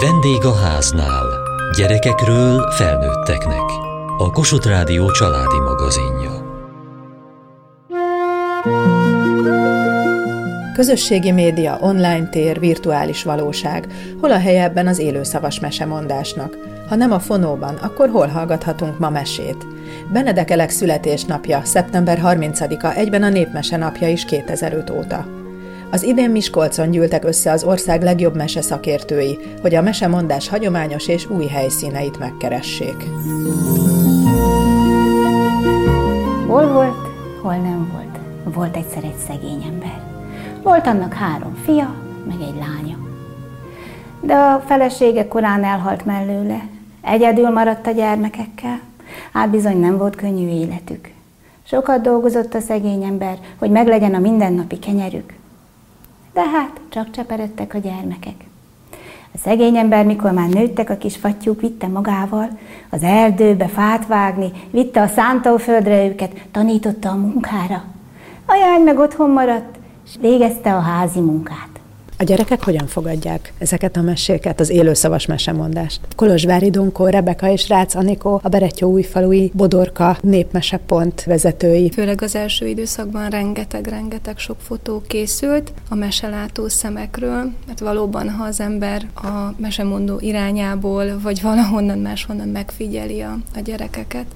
Vendég a háznál. Gyerekekről felnőtteknek. A Kossuth Rádió családi magazinja. Közösségi média, online tér, virtuális valóság. Hol a helye ebben az élőszavas mesemondásnak? Ha nem a fonóban, akkor hol hallgathatunk ma mesét? Benedek Elek születésnapja, szeptember 30-a, egyben a népmese napja is 2005 óta. Az idén Miskolcon gyűltek össze az ország legjobb mese szakértői, hogy a mesemondás hagyományos és új helyszíneit megkeressék. Hol volt, hol nem volt. Volt egyszer egy szegény ember. Volt annak három fia, meg egy lánya. De a felesége korán elhalt mellőle. Egyedül maradt a gyermekekkel. Hát bizony nem volt könnyű életük. Sokat dolgozott a szegény ember, hogy meglegyen a mindennapi kenyerük. De hát csak cseperedtek a gyermekek. A szegény ember, mikor már nőttek a kis fattyúk, vitte magával az erdőbe fát vágni, vitte a szántóföldre őket, tanította a munkára. A jány meg otthon maradt, és végezte a házi munkát. A gyerekek hogyan fogadják ezeket a meséket, az élőszavas mesemondást? Kolozsvári Donkó, Rebeka és Rácz Anikó, a Beretyó újfalui Bodorka népmesepont vezetői. Főleg az első időszakban rengeteg-rengeteg sok fotó készült a meselátó szemekről, mert valóban, ha az ember a mesemondó irányából, vagy valahonnan máshonnan megfigyeli a, a gyerekeket,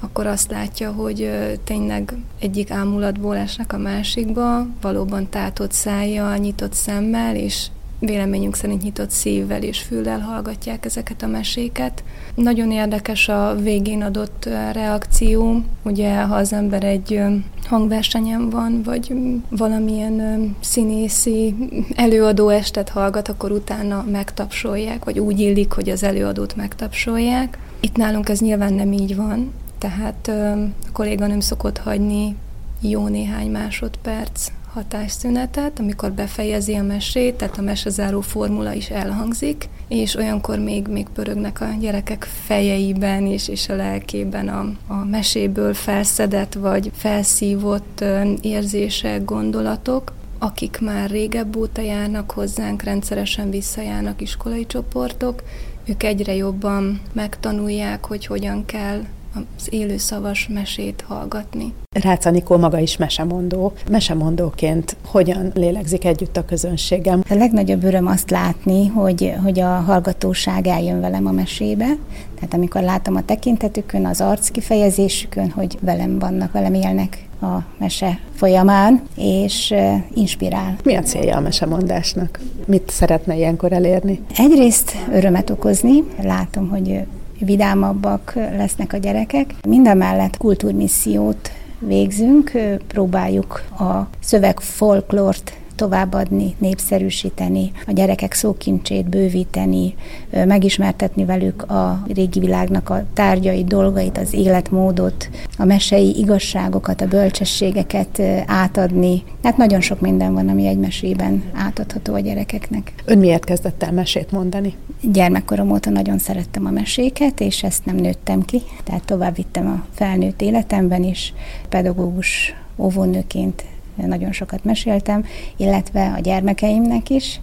akkor azt látja, hogy tényleg egyik ámulatból esnek a másikba, valóban tátott szája, nyitott szemmel, és véleményünk szerint nyitott szívvel és füllel hallgatják ezeket a meséket. Nagyon érdekes a végén adott reakció, ugye ha az ember egy hangversenyen van, vagy valamilyen színészi előadó estet hallgat, akkor utána megtapsolják, vagy úgy illik, hogy az előadót megtapsolják. Itt nálunk ez nyilván nem így van, tehát a kolléganőm szokott hagyni jó néhány másodperc hatásszünetet, amikor befejezi a mesét, tehát a mesezáró formula is elhangzik, és olyankor még, még pörögnek a gyerekek fejeiben és, és a lelkében a, a meséből felszedett vagy felszívott érzések, gondolatok, akik már régebb óta járnak hozzánk, rendszeresen visszajárnak iskolai csoportok, ők egyre jobban megtanulják, hogy hogyan kell az élő szavas mesét hallgatni. Rácz Anikó maga is mesemondó. Mesemondóként hogyan lélegzik együtt a közönségem? A legnagyobb öröm azt látni, hogy, hogy a hallgatóság eljön velem a mesébe. Tehát amikor látom a tekintetükön, az arc kifejezésükön, hogy velem vannak, velem élnek a mese folyamán, és inspirál. Mi a célja a mesemondásnak? Mit szeretne ilyenkor elérni? Egyrészt örömet okozni. Látom, hogy vidámabbak lesznek a gyerekek. Mindemellett kultúrmissziót végzünk, próbáljuk a szöveg folklort továbbadni, népszerűsíteni, a gyerekek szókincsét bővíteni, megismertetni velük a régi világnak a tárgyait, dolgait, az életmódot, a mesei igazságokat, a bölcsességeket átadni. Hát nagyon sok minden van, ami egy mesében átadható a gyerekeknek. Ön miért kezdett el mesét mondani? Gyermekkorom óta nagyon szerettem a meséket, és ezt nem nőttem ki, tehát tovább vittem a felnőtt életemben is, pedagógus óvónőként nagyon sokat meséltem, illetve a gyermekeimnek is,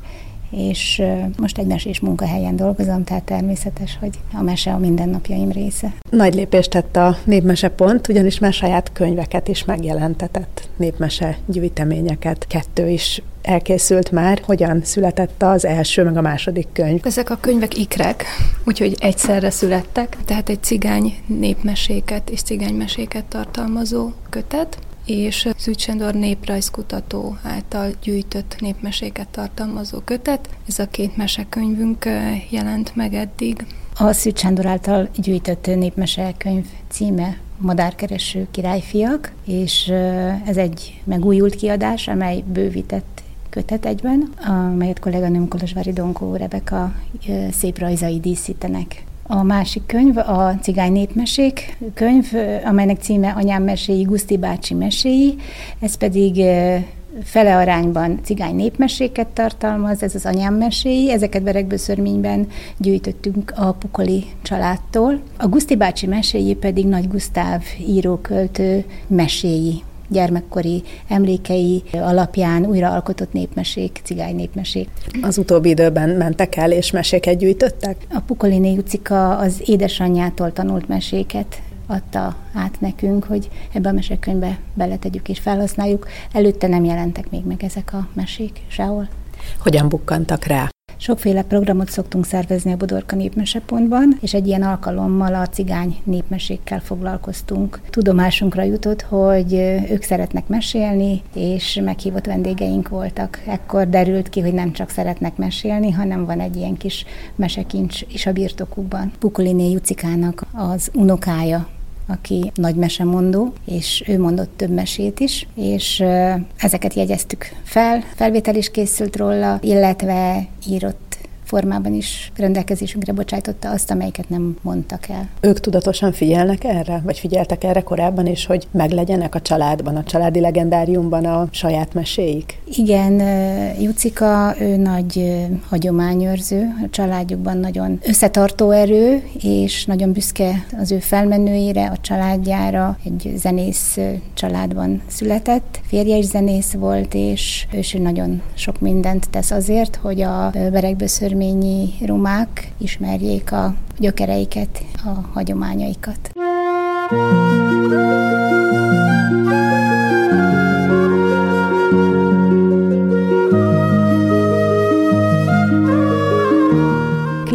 és most egy mesés munkahelyen dolgozom, tehát természetes, hogy a mese a mindennapjaim része. Nagy lépést tett a Népmese Pont, ugyanis már saját könyveket is megjelentetett, népmese gyűjteményeket, kettő is elkészült már. Hogyan született az első, meg a második könyv? Ezek a könyvek ikrek, úgyhogy egyszerre születtek, tehát egy cigány népmeséket és cigánymeséket tartalmazó kötet, és Szűcsendor néprajzkutató által gyűjtött népmeséket tartalmazó kötet. Ez a két mesekönyvünk jelent meg eddig. A Szűcsendor által gyűjtött népmesekönyv címe Madárkereső királyfiak, és ez egy megújult kiadás, amely bővített kötet egyben, amelyet kolléganőm Kolozsvári Donkó Rebeka szép rajzai díszítenek. A másik könyv a Cigány Népmesék könyv, amelynek címe Anyám meséi, Guszti bácsi meséi, ez pedig fele arányban cigány népmeséket tartalmaz, ez az anyám meséi, ezeket Berekbőszörményben gyűjtöttünk a Pukoli családtól. A Guszti bácsi meséi pedig Nagy Gusztáv íróköltő meséi. Gyermekkori emlékei alapján újraalkotott népmesék, cigány népmesék. Az utóbbi időben mentek el és meséket gyűjtöttek? A Pukolini Jucika az édesanyjától tanult meséket adta át nekünk, hogy ebbe a mesekönyvbe beletegyük és felhasználjuk. Előtte nem jelentek még meg ezek a mesék sehol. Hogyan bukkantak rá? Sokféle programot szoktunk szervezni a Budorka Népmesepontban, és egy ilyen alkalommal a cigány népmesékkel foglalkoztunk. Tudomásunkra jutott, hogy ők szeretnek mesélni, és meghívott vendégeink voltak. Ekkor derült ki, hogy nem csak szeretnek mesélni, hanem van egy ilyen kis mesekincs is a birtokukban. Pukuliné Jucikának az unokája aki nagy mesemondó, és ő mondott több mesét is, és ezeket jegyeztük fel, felvétel is készült róla, illetve írott formában is rendelkezésünkre bocsájtotta azt, amelyiket nem mondtak el. Ők tudatosan figyelnek erre, vagy figyeltek erre korábban is, hogy meglegyenek a családban, a családi legendáriumban a saját meséik? Igen, Jucika, ő nagy hagyományőrző, a családjukban nagyon összetartó erő, és nagyon büszke az ő felmenőire, a családjára. Egy zenész családban született, férje is zenész volt, és ő nagyon sok mindent tesz azért, hogy a beregbőször örményi romák ismerjék a gyökereiket, a hagyományaikat.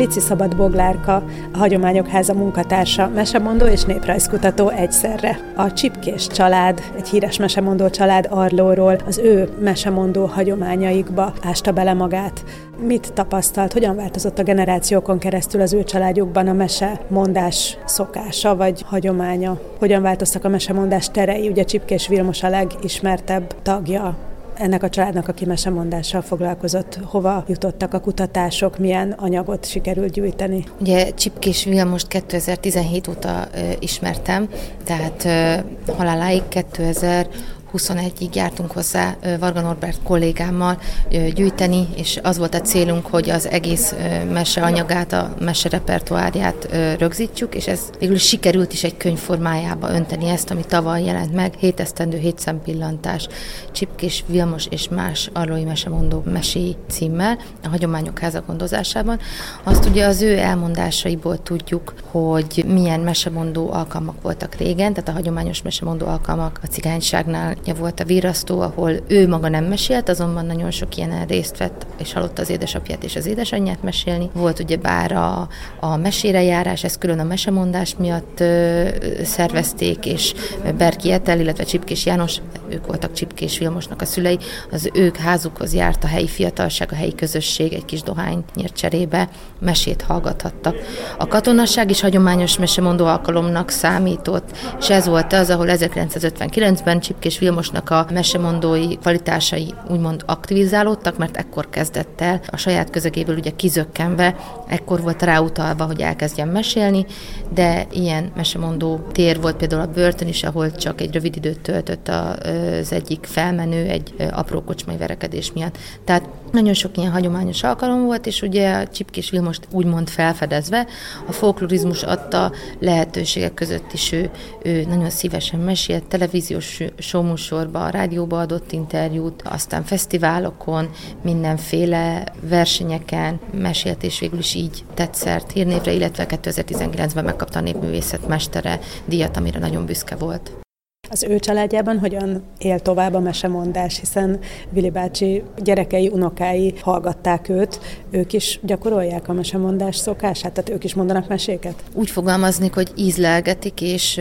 Klici Szabad Boglárka, a Hagyományok Háza munkatársa, mesemondó és néprajzkutató egyszerre. A Csipkés család, egy híres mesemondó család Arlóról, az ő mesemondó hagyományaikba ásta bele magát. Mit tapasztalt, hogyan változott a generációkon keresztül az ő családjukban a mese mondás szokása vagy hagyománya? Hogyan változtak a mesemondás terei? Ugye Csipkés Vilmos a legismertebb tagja ennek a családnak a kimesemondással foglalkozott, hova jutottak a kutatások, milyen anyagot sikerült gyűjteni? Ugye Csipkés Vilmost 2017 óta ismertem, tehát ö, haláláig 2000 21-ig jártunk hozzá Varga Norbert kollégámmal gyűjteni, és az volt a célunk, hogy az egész mese anyagát, a mese repertoárját rögzítsük, és ez végül sikerült is egy könyv formájába önteni ezt, ami tavaly jelent meg, hét esztendő, hét szempillantás, Csipkés Vilmos és más arlói mesemondó meséi címmel, a Hagyományok Háza gondozásában. Azt ugye az ő elmondásaiból tudjuk, hogy milyen mesemondó alkalmak voltak régen, tehát a hagyományos mesemondó alkalmak a cigányságnál volt a virasztó, ahol ő maga nem mesélt, azonban nagyon sok ilyen részt vett, és hallotta az édesapját és az édesanyját mesélni. Volt ugye bár a, a mesére járás, ezt külön a mesemondás miatt ö, szervezték, és Berki Etel, illetve Csipkés János, ők voltak Csipkés Vilmosnak a szülei, az ők házukhoz járt a helyi fiatalság, a helyi közösség egy kis dohány nyírt cserébe, mesét hallgathattak. A katonasság is hagyományos mesemondó alkalomnak számított, és ez volt az, ahol 1959-ben Csipkés Vilmosnak a mesemondói kvalitásai úgymond aktivizálódtak, mert ekkor kezdett el a saját közegéből ugye kizökkenve, ekkor volt ráutalva, hogy elkezdjen mesélni, de ilyen mesemondó tér volt például a börtön is, ahol csak egy rövid időt töltött az egyik felmenő egy apró kocsmai verekedés miatt. Tehát nagyon sok ilyen hagyományos alkalom volt, és ugye a Csipkés Vilmost úgymond felfedezve, a folklorizmus adta lehetőségek között is ő, ő nagyon szívesen mesélt, televíziós showműsorba, a rádióba adott interjút, aztán fesztiválokon, mindenféle versenyeken mesélt, és végül is így tett szert hírnévre, illetve 2019-ben megkapta a népművészet mestere díjat, amire nagyon büszke volt. Az ő családjában hogyan él tovább a mesemondás, hiszen Vili bácsi gyerekei, unokái hallgatták őt, ők is gyakorolják a mesemondás szokását, tehát ők is mondanak meséket? Úgy fogalmaznék, hogy ízlelgetik és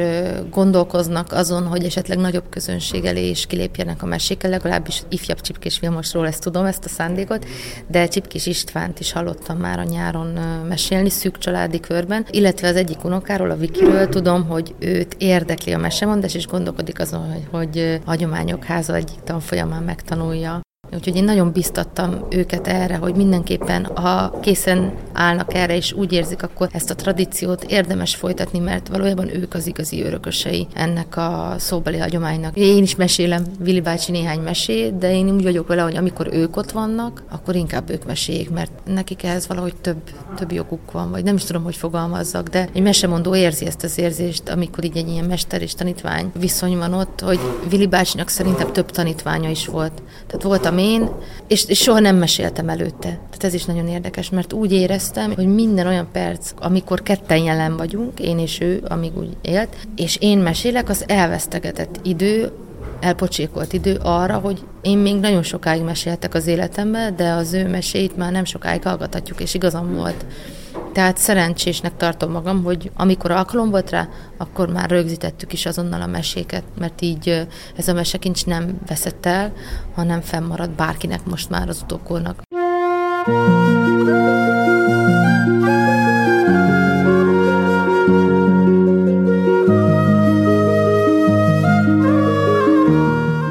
gondolkoznak azon, hogy esetleg nagyobb közönség elé is kilépjenek a mesékkel, legalábbis ifjabb Csipkés Vilmosról ezt tudom, ezt a szándékot, de Csipkés Istvánt is hallottam már a nyáron mesélni szűk családi körben, illetve az egyik unokáról, a Vikiről tudom, hogy őt érdekli a mesemondás, és gondol gondolkodik azon, hogy, hogy hagyományok háza egyik tanfolyamán megtanulja. Úgyhogy én nagyon biztattam őket erre, hogy mindenképpen, ha készen állnak erre, és úgy érzik, akkor ezt a tradíciót érdemes folytatni, mert valójában ők az igazi örökösei ennek a szóbeli hagyománynak. Én is mesélem Vili bácsi néhány mesét, de én úgy vagyok vele, hogy amikor ők ott vannak, akkor inkább ők meséljék, mert nekik ehhez valahogy több, több joguk van, vagy nem is tudom, hogy fogalmazzak, de egy mesemondó érzi ezt az érzést, amikor így egy ilyen mester és tanítvány viszony van ott, hogy Vili bácsinak szerintem több tanítványa is volt. Tehát voltam én, és, és soha nem meséltem előtte. Tehát ez is nagyon érdekes, mert úgy éreztem, hogy minden olyan perc, amikor ketten jelen vagyunk, én és ő, amíg úgy élt, és én mesélek, az elvesztegetett idő, elpocsékolt idő arra, hogy én még nagyon sokáig meséltek az életemben, de az ő meséit már nem sokáig hallgathatjuk, és igazam volt. Tehát szerencsésnek tartom magam, hogy amikor alkalom volt rá, akkor már rögzítettük is azonnal a meséket, mert így ez a mesekincs nem veszett el, hanem fennmarad bárkinek most már az utókornak.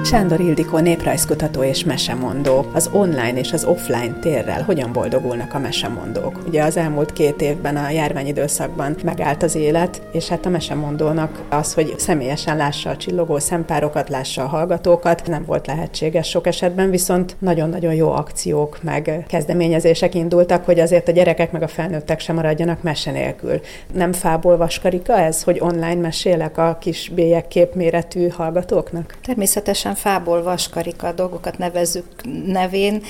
Sándor Ildikó néprajzkutató és mesemondó. Az online és az offline térrel hogyan boldogulnak a mesemondók? Ugye az elmúlt két évben a járványidőszakban megállt az élet, és hát a mesemondónak az, hogy személyesen lássa a csillogó szempárokat, lássa a hallgatókat, nem volt lehetséges sok esetben, viszont nagyon-nagyon jó akciók meg kezdeményezések indultak, hogy azért a gyerekek meg a felnőttek sem maradjanak mese nélkül. Nem fából vaskarika ez, hogy online mesélek a kis bélyek képméretű hallgatóknak? Természetesen fából vaskarika dolgokat nevezzük nevén,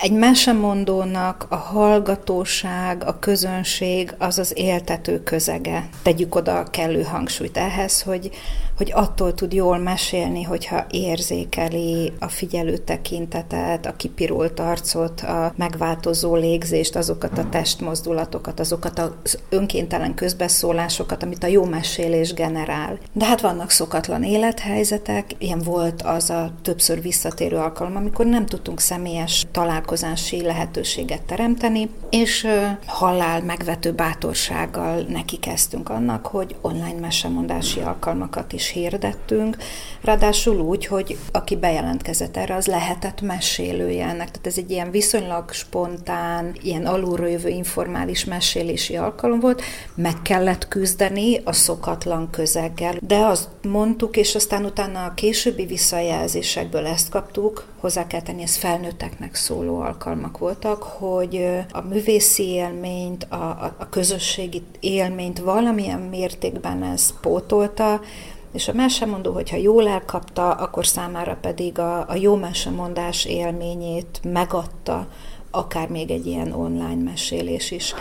egy mesemondónak a hallgatóság, a közönség az az éltető közege. Tegyük oda a kellő hangsúlyt ehhez, hogy, hogy attól tud jól mesélni, hogyha érzékeli a figyelő tekintetet, a kipirult arcot, a megváltozó légzést, azokat a testmozdulatokat, azokat az önkéntelen közbeszólásokat, amit a jó mesélés generál. De hát vannak szokatlan élethelyzetek, ilyen volt az a többször visszatérő alkalom, amikor nem tudtunk személyes találkozási lehetőséget teremteni, és halál megvető bátorsággal neki kezdtünk annak, hogy online mesemondási alkalmakat is hirdettünk, ráadásul úgy, hogy aki bejelentkezett erre, az lehetett mesélője ennek. Tehát ez egy ilyen viszonylag spontán, ilyen alulról jövő informális mesélési alkalom volt, meg kellett küzdeni a szokatlan közeggel, de azt mondtuk, és aztán utána a későbbi visszajelzésekből ezt kaptuk, hozzá kell tenni, ez felnőtteknek szóló alkalmak voltak, hogy a művészi élményt, a, a, a közösségi élményt valamilyen mértékben ez pótolta, és a mesemondó, hogyha jól elkapta, akkor számára pedig a, a jó mesemondás élményét megadta, akár még egy ilyen online mesélés is.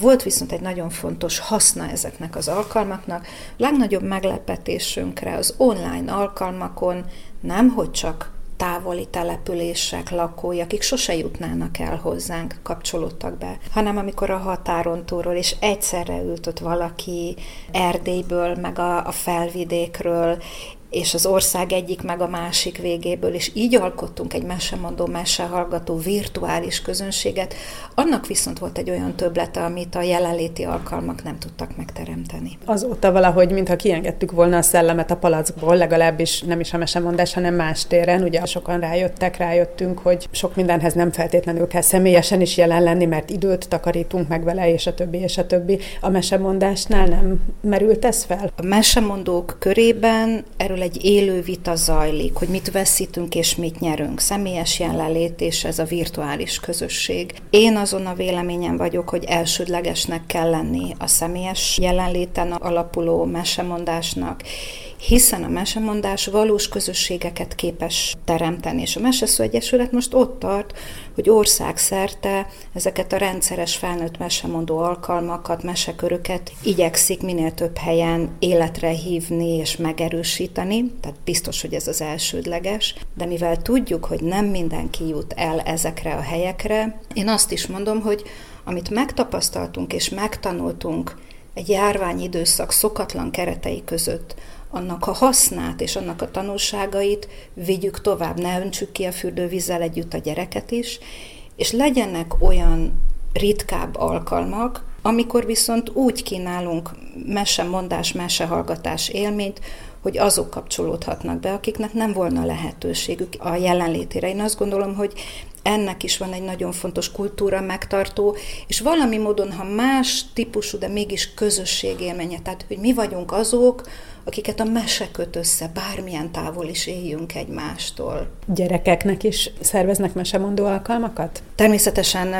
Volt viszont egy nagyon fontos haszna ezeknek az alkalmaknak. Legnagyobb meglepetésünkre az online alkalmakon nem, hogy csak távoli települések lakói, akik sose jutnának el hozzánk, kapcsolódtak be, hanem amikor a határon túlról, és egyszerre ült ott valaki Erdélyből, meg a, a felvidékről, és az ország egyik meg a másik végéből, és így alkottunk egy mesemondó, mesehallgató virtuális közönséget. Annak viszont volt egy olyan töblete, amit a jelenléti alkalmak nem tudtak megteremteni. Azóta valahogy, mintha kiengedtük volna a szellemet a palackból, legalábbis nem is a mesemondás, hanem más téren. Ugye sokan rájöttek, rájöttünk, hogy sok mindenhez nem feltétlenül kell személyesen is jelen lenni, mert időt takarítunk meg vele, és a többi, és a többi. A mesemondásnál nem merült ez fel? A mesemondók körében erről egy élő vita zajlik, hogy mit veszítünk és mit nyerünk. Személyes jelenlét és ez a virtuális közösség. Én azon a véleményen vagyok, hogy elsődlegesnek kell lenni a személyes jelenléten alapuló mesemondásnak, hiszen a mesemondás valós közösségeket képes teremteni, és a Meseszó Egyesület most ott tart, hogy országszerte ezeket a rendszeres felnőtt mesemondó alkalmakat, meseköröket igyekszik minél több helyen életre hívni és megerősíteni, tehát biztos, hogy ez az elsődleges, de mivel tudjuk, hogy nem mindenki jut el ezekre a helyekre, én azt is mondom, hogy amit megtapasztaltunk és megtanultunk egy járványidőszak szokatlan keretei között, annak a hasznát és annak a tanulságait vigyük tovább, ne öntsük ki a fürdővízzel együtt a gyereket is, és legyenek olyan ritkább alkalmak, amikor viszont úgy kínálunk mesemondás, mesehallgatás élményt, hogy azok kapcsolódhatnak be, akiknek nem volna lehetőségük a jelenlétére. Én azt gondolom, hogy ennek is van egy nagyon fontos kultúra megtartó, és valami módon, ha más típusú, de mégis közösségélménye, tehát hogy mi vagyunk azok, akiket a mese köt össze, bármilyen távol is éljünk egymástól. Gyerekeknek is szerveznek mesemondó alkalmakat? Természetesen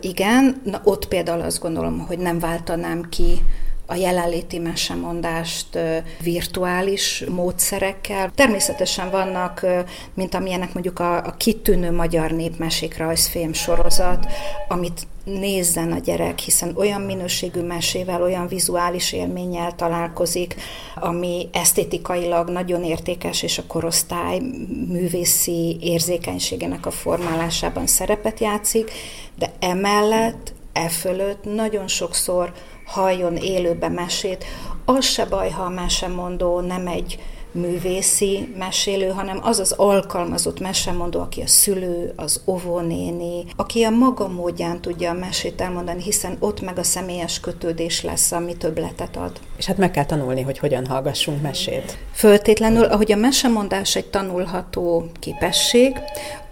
igen. Na, ott például azt gondolom, hogy nem váltanám ki a jelenléti mesemondást virtuális módszerekkel. Természetesen vannak, mint amilyenek mondjuk a, a kitűnő magyar népmesék rajzfilm sorozat, amit nézzen a gyerek, hiszen olyan minőségű mesével, olyan vizuális élménnyel találkozik, ami esztétikailag nagyon értékes, és a korosztály művészi érzékenységének a formálásában szerepet játszik, de emellett, e fölött nagyon sokszor halljon élőbe mesét. Az se baj, ha a mesemondó nem egy művészi mesélő, hanem az az alkalmazott mesemondó, aki a szülő, az óvónéni, aki a maga módján tudja a mesét elmondani, hiszen ott meg a személyes kötődés lesz, ami többletet ad. És hát meg kell tanulni, hogy hogyan hallgassunk mesét. Föltétlenül, ahogy a mesemondás egy tanulható képesség,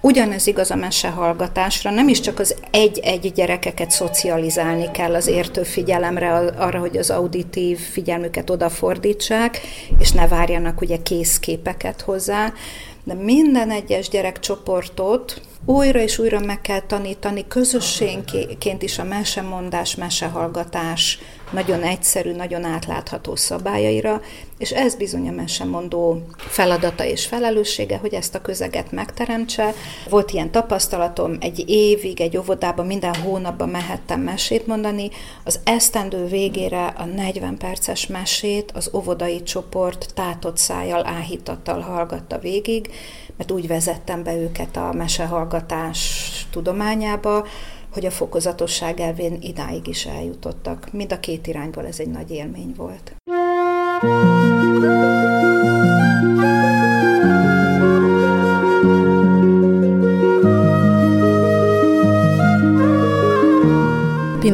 Ugyanez igaz a mesehallgatásra, nem is csak az egy-egy gyerekeket szocializálni kell az értő figyelemre, arra, hogy az auditív figyelmüket odafordítsák, és ne várjanak ugye készképeket hozzá, de minden egyes gyerekcsoportot újra és újra meg kell tanítani, közösségként is a mesemondás, mesehallgatás nagyon egyszerű, nagyon átlátható szabályaira, és ez bizony a mesemondó feladata és felelőssége, hogy ezt a közeget megteremtse. Volt ilyen tapasztalatom, egy évig egy óvodában minden hónapban mehettem mesét mondani, az esztendő végére a 40 perces mesét az óvodai csoport tátott szájjal, áhítattal hallgatta végig, mert úgy vezettem be őket a mesehallgatás tudományába, hogy a fokozatosság elvén idáig is eljutottak. Mind a két irányból ez egy nagy élmény volt. Thank.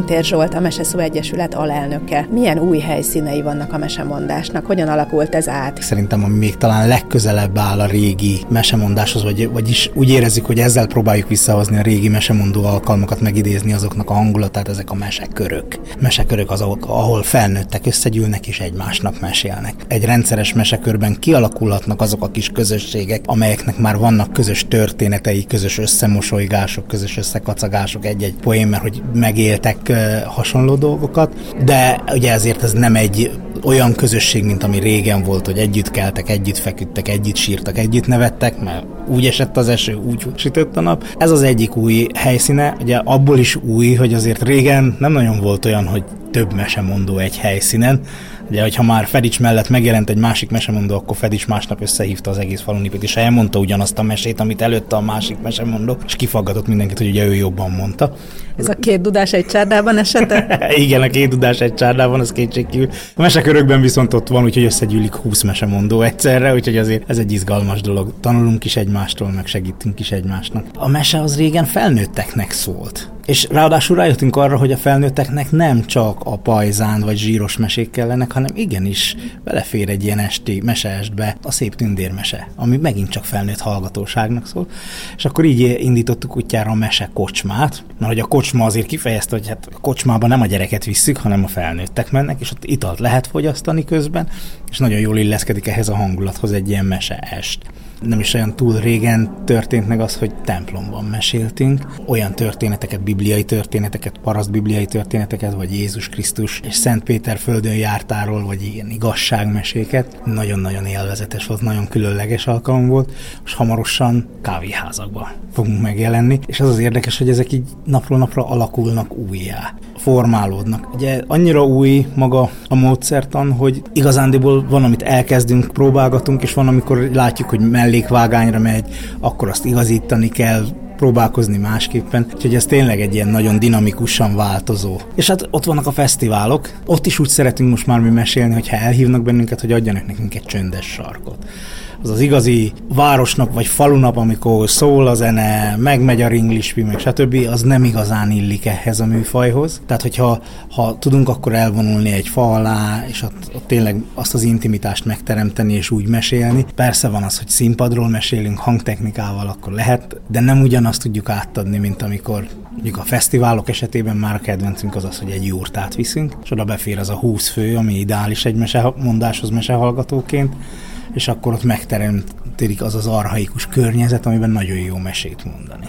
Pintér Zsolt, a Meseszó Egyesület alelnöke. Milyen új helyszínei vannak a mesemondásnak? Hogyan alakult ez át? Szerintem, ami még talán legközelebb áll a régi mesemondáshoz, vagy, vagyis úgy érezzük, hogy ezzel próbáljuk visszahozni a régi mesemondó alkalmakat, megidézni azoknak a hangulatát, ezek a mesekörök. Mesekörök azok, ahol felnőttek összegyűlnek és egymásnak mesélnek. Egy rendszeres mesekörben kialakulhatnak azok a kis közösségek, amelyeknek már vannak közös történetei, közös összemosolygások, közös összekacagások egy-egy poém, mert hogy megéltek hasonló dolgokat, de ugye ezért ez nem egy olyan közösség, mint ami régen volt, hogy együtt keltek, együtt feküdtek, együtt sírtak, együtt nevettek, mert úgy esett az eső, úgy sütött a nap. Ez az egyik új helyszíne, ugye abból is új, hogy azért régen nem nagyon volt olyan, hogy több mesemondó egy helyszínen, Ugye, hogyha már Fedics mellett megjelent egy másik mesemondó, akkor Fedics másnap összehívta az egész falunipit, és elmondta ugyanazt a mesét, amit előtte a másik mesemondó, és kifaggatott mindenkit, hogy ugye ő jobban mondta. Ez a két dudás egy csárdában esete? Igen, a két dudás egy csárdában, az kétségkívül. A mesekörökben viszont ott van, úgyhogy összegyűlik 20 mesemondó egyszerre, úgyhogy azért ez egy izgalmas dolog. Tanulunk is egymástól, meg segítünk is egymásnak. A mese az régen felnőtteknek szólt. És ráadásul rájöttünk arra, hogy a felnőtteknek nem csak a pajzán vagy zsíros mesék kellenek, hanem igenis belefér egy ilyen esti meseestbe a szép tündérmese, ami megint csak felnőtt hallgatóságnak szól. És akkor így indítottuk útjára a mese kocsmát, mert hogy a kocsma azért kifejezte, hogy hát a kocsmában nem a gyereket visszük, hanem a felnőttek mennek, és ott italt lehet fogyasztani közben, és nagyon jól illeszkedik ehhez a hangulathoz egy ilyen mese est nem is olyan túl régen történt meg az, hogy templomban meséltünk. Olyan történeteket, bibliai történeteket, paraszt bibliai történeteket, vagy Jézus Krisztus és Szent Péter földön jártáról, vagy ilyen igazságmeséket. Nagyon-nagyon élvezetes volt, nagyon különleges alkalom volt, és hamarosan kávéházakban fogunk megjelenni. És az az érdekes, hogy ezek így napról napra alakulnak újjá formálódnak. Ugye annyira új maga a módszertan, hogy igazándiból van, amit elkezdünk, próbálgatunk, és van, amikor látjuk, hogy mellékvágányra megy, akkor azt igazítani kell, próbálkozni másképpen, úgyhogy ez tényleg egy ilyen nagyon dinamikusan változó. És hát ott vannak a fesztiválok, ott is úgy szeretünk most már mi mesélni, hogyha elhívnak bennünket, hogy adjanak nekünk egy csöndes sarkot az az igazi városnap vagy falunap, amikor szól a zene, megmegy a ringlispi, meg stb., az nem igazán illik ehhez a műfajhoz. Tehát, hogyha ha tudunk akkor elvonulni egy fa alá, és ott, ott tényleg azt az intimitást megteremteni, és úgy mesélni. Persze van az, hogy színpadról mesélünk, hangtechnikával, akkor lehet, de nem ugyanazt tudjuk átadni, mint amikor mondjuk a fesztiválok esetében már a kedvencünk az az, hogy egy jurtát viszünk, és oda befér az a 20 fő, ami ideális egy mesehondáshoz mesehallgatóként, és akkor ott megteremtik az az arhaikus környezet, amiben nagyon jó mesét mondani.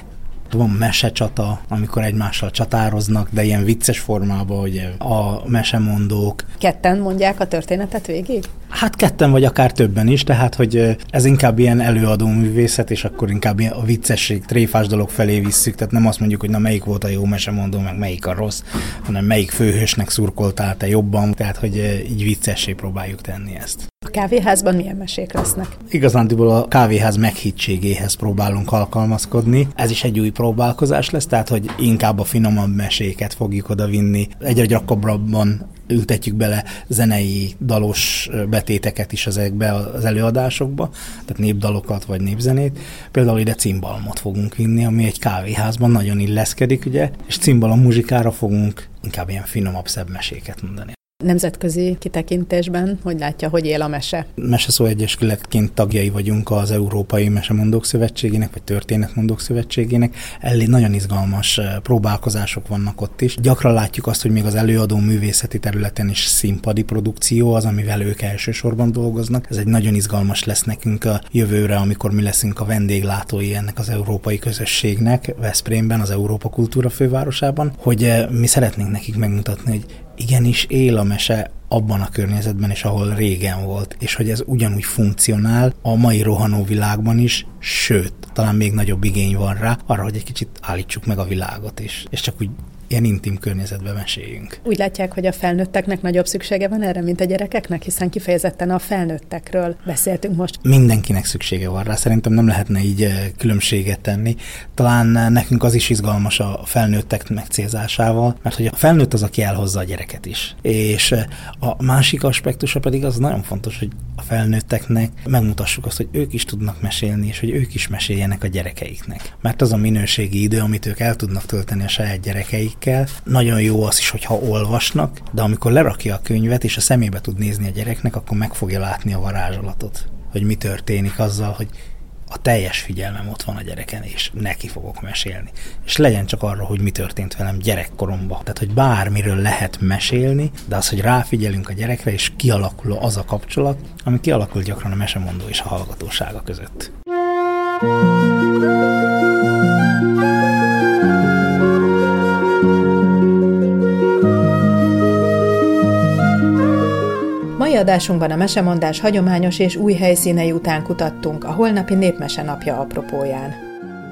Van mesecsata, amikor egymással csatároznak, de ilyen vicces formában, hogy a mesemondók. Ketten mondják a történetet végig? Hát ketten vagy akár többen is, tehát hogy ez inkább ilyen előadó művészet, és akkor inkább a viccesség, tréfás dolog felé visszük, tehát nem azt mondjuk, hogy na melyik volt a jó mesemondó, meg melyik a rossz, hanem melyik főhősnek szurkoltál te jobban, tehát hogy így viccessé próbáljuk tenni ezt. A kávéházban milyen mesék lesznek? Igazándiból a kávéház meghittségéhez próbálunk alkalmazkodni. Ez is egy új próbálkozás lesz, tehát hogy inkább a finomabb meséket fogjuk oda vinni. Egyre gyakrabban ültetjük bele zenei, dalos betéteket is ezekbe az előadásokba, tehát népdalokat vagy népzenét. Például ide cimbalmot fogunk vinni, ami egy kávéházban nagyon illeszkedik, ugye, és cimbalom muzsikára fogunk inkább ilyen finomabb, szebb meséket mondani nemzetközi kitekintésben, hogy látja, hogy él a mese? Meseszó Egyesületként tagjai vagyunk az Európai Mesemondók Szövetségének, vagy Történetmondók Szövetségének. Elég nagyon izgalmas eh, próbálkozások vannak ott is. Gyakran látjuk azt, hogy még az előadó művészeti területen is színpadi produkció az, amivel ők elsősorban dolgoznak. Ez egy nagyon izgalmas lesz nekünk a jövőre, amikor mi leszünk a vendéglátói ennek az európai közösségnek Veszprémben, az Európa Kultúra fővárosában, hogy eh, mi szeretnénk nekik megmutatni, hogy igenis él a mese abban a környezetben is, ahol régen volt, és hogy ez ugyanúgy funkcionál a mai rohanó világban is, sőt, talán még nagyobb igény van rá, arra, hogy egy kicsit állítsuk meg a világot is, és csak úgy ilyen intim környezetben meséljünk. Úgy látják, hogy a felnőtteknek nagyobb szüksége van erre, mint a gyerekeknek, hiszen kifejezetten a felnőttekről beszéltünk most. Mindenkinek szüksége van rá, szerintem nem lehetne így eh, különbséget tenni. Talán nekünk az is izgalmas a felnőttek megcélzásával, mert hogy a felnőtt az, aki elhozza a gyereket is. És eh, a másik aspektusa pedig az nagyon fontos, hogy a felnőtteknek megmutassuk azt, hogy ők is tudnak mesélni, és hogy ők is meséljenek a gyerekeiknek. Mert az a minőségi idő, amit ők el tudnak tölteni a saját gyerekeik gyerekekkel. Nagyon jó az is, hogyha olvasnak, de amikor lerakja a könyvet, és a szemébe tud nézni a gyereknek, akkor meg fogja látni a varázslatot, hogy mi történik azzal, hogy a teljes figyelmem ott van a gyereken, és neki fogok mesélni. És legyen csak arra, hogy mi történt velem gyerekkoromban. Tehát, hogy bármiről lehet mesélni, de az, hogy ráfigyelünk a gyerekre, és kialakul az a kapcsolat, ami kialakul gyakran a mesemondó és a hallgatósága között. Thank. Adásunkban a mesemondás hagyományos és új helyszínei után kutattunk a holnapi népmese napja apropóján.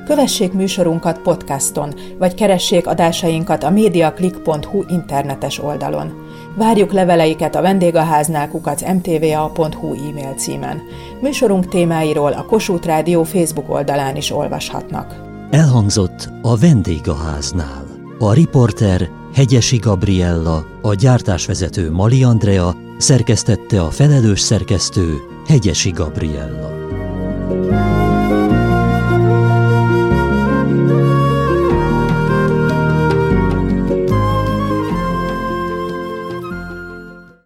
Kövessék műsorunkat podcaston, vagy keressék adásainkat a mediaclick.hu internetes oldalon. Várjuk leveleiket a vendégháznál kukac mtva.hu e-mail címen. Műsorunk témáiról a Kossuth Rádió Facebook oldalán is olvashatnak. Elhangzott a vendégháznál. A riporter Hegyesi Gabriella, a gyártásvezető Mali Andrea, szerkesztette a felelős szerkesztő Hegyesi Gabriella.